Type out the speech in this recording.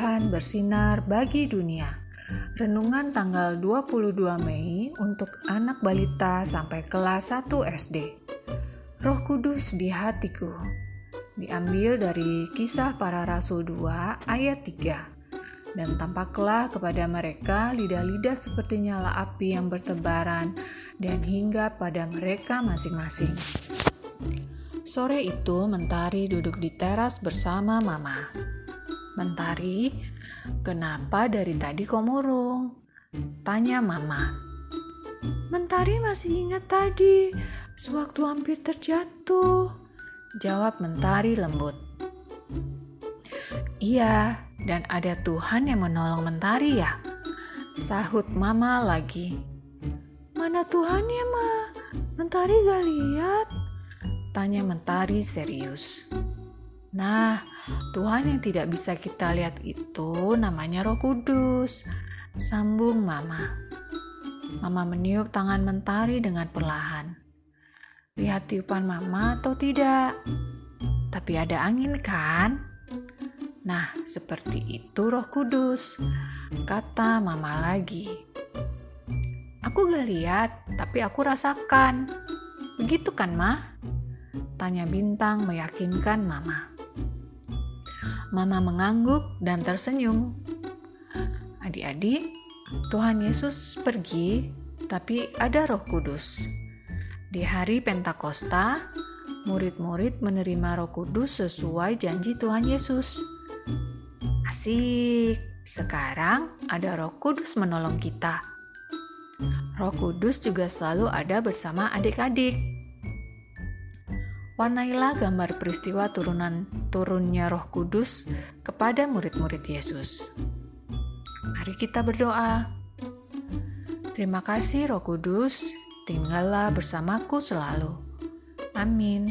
Tuhan bersinar bagi dunia. Renungan tanggal 22 Mei untuk anak balita sampai kelas 1 SD. Roh Kudus di hatiku. Diambil dari Kisah Para Rasul 2 ayat 3. Dan tampaklah kepada mereka lidah-lidah seperti nyala api yang bertebaran dan hingga pada mereka masing-masing. Sore itu Mentari duduk di teras bersama Mama. Mentari, kenapa dari tadi kau murung? Tanya Mama. Mentari masih ingat tadi, sewaktu hampir terjatuh. Jawab Mentari lembut. Iya, dan ada Tuhan yang menolong Mentari ya? Sahut Mama lagi. Mana Tuhan ya, Ma? Mentari gak lihat. Tanya Mentari serius. Nah, Tuhan yang tidak bisa kita lihat itu namanya Roh Kudus. Sambung Mama. Mama meniup tangan Mentari dengan perlahan. Lihat tiupan Mama atau tidak? Tapi ada angin kan? Nah, seperti itu Roh Kudus. Kata Mama lagi. Aku gak lihat, tapi aku rasakan. Begitu kan, Ma? Tanya Bintang meyakinkan Mama. Mama mengangguk dan tersenyum. Adik-adik, Tuhan Yesus pergi, tapi ada Roh Kudus. Di hari Pentakosta, murid-murid menerima Roh Kudus sesuai janji Tuhan Yesus. Asik, sekarang ada Roh Kudus menolong kita. Roh Kudus juga selalu ada bersama adik-adik. Warnailah gambar peristiwa turunan turunnya Roh Kudus kepada murid-murid Yesus. Mari kita berdoa. Terima kasih Roh Kudus, tinggallah bersamaku selalu. Amin.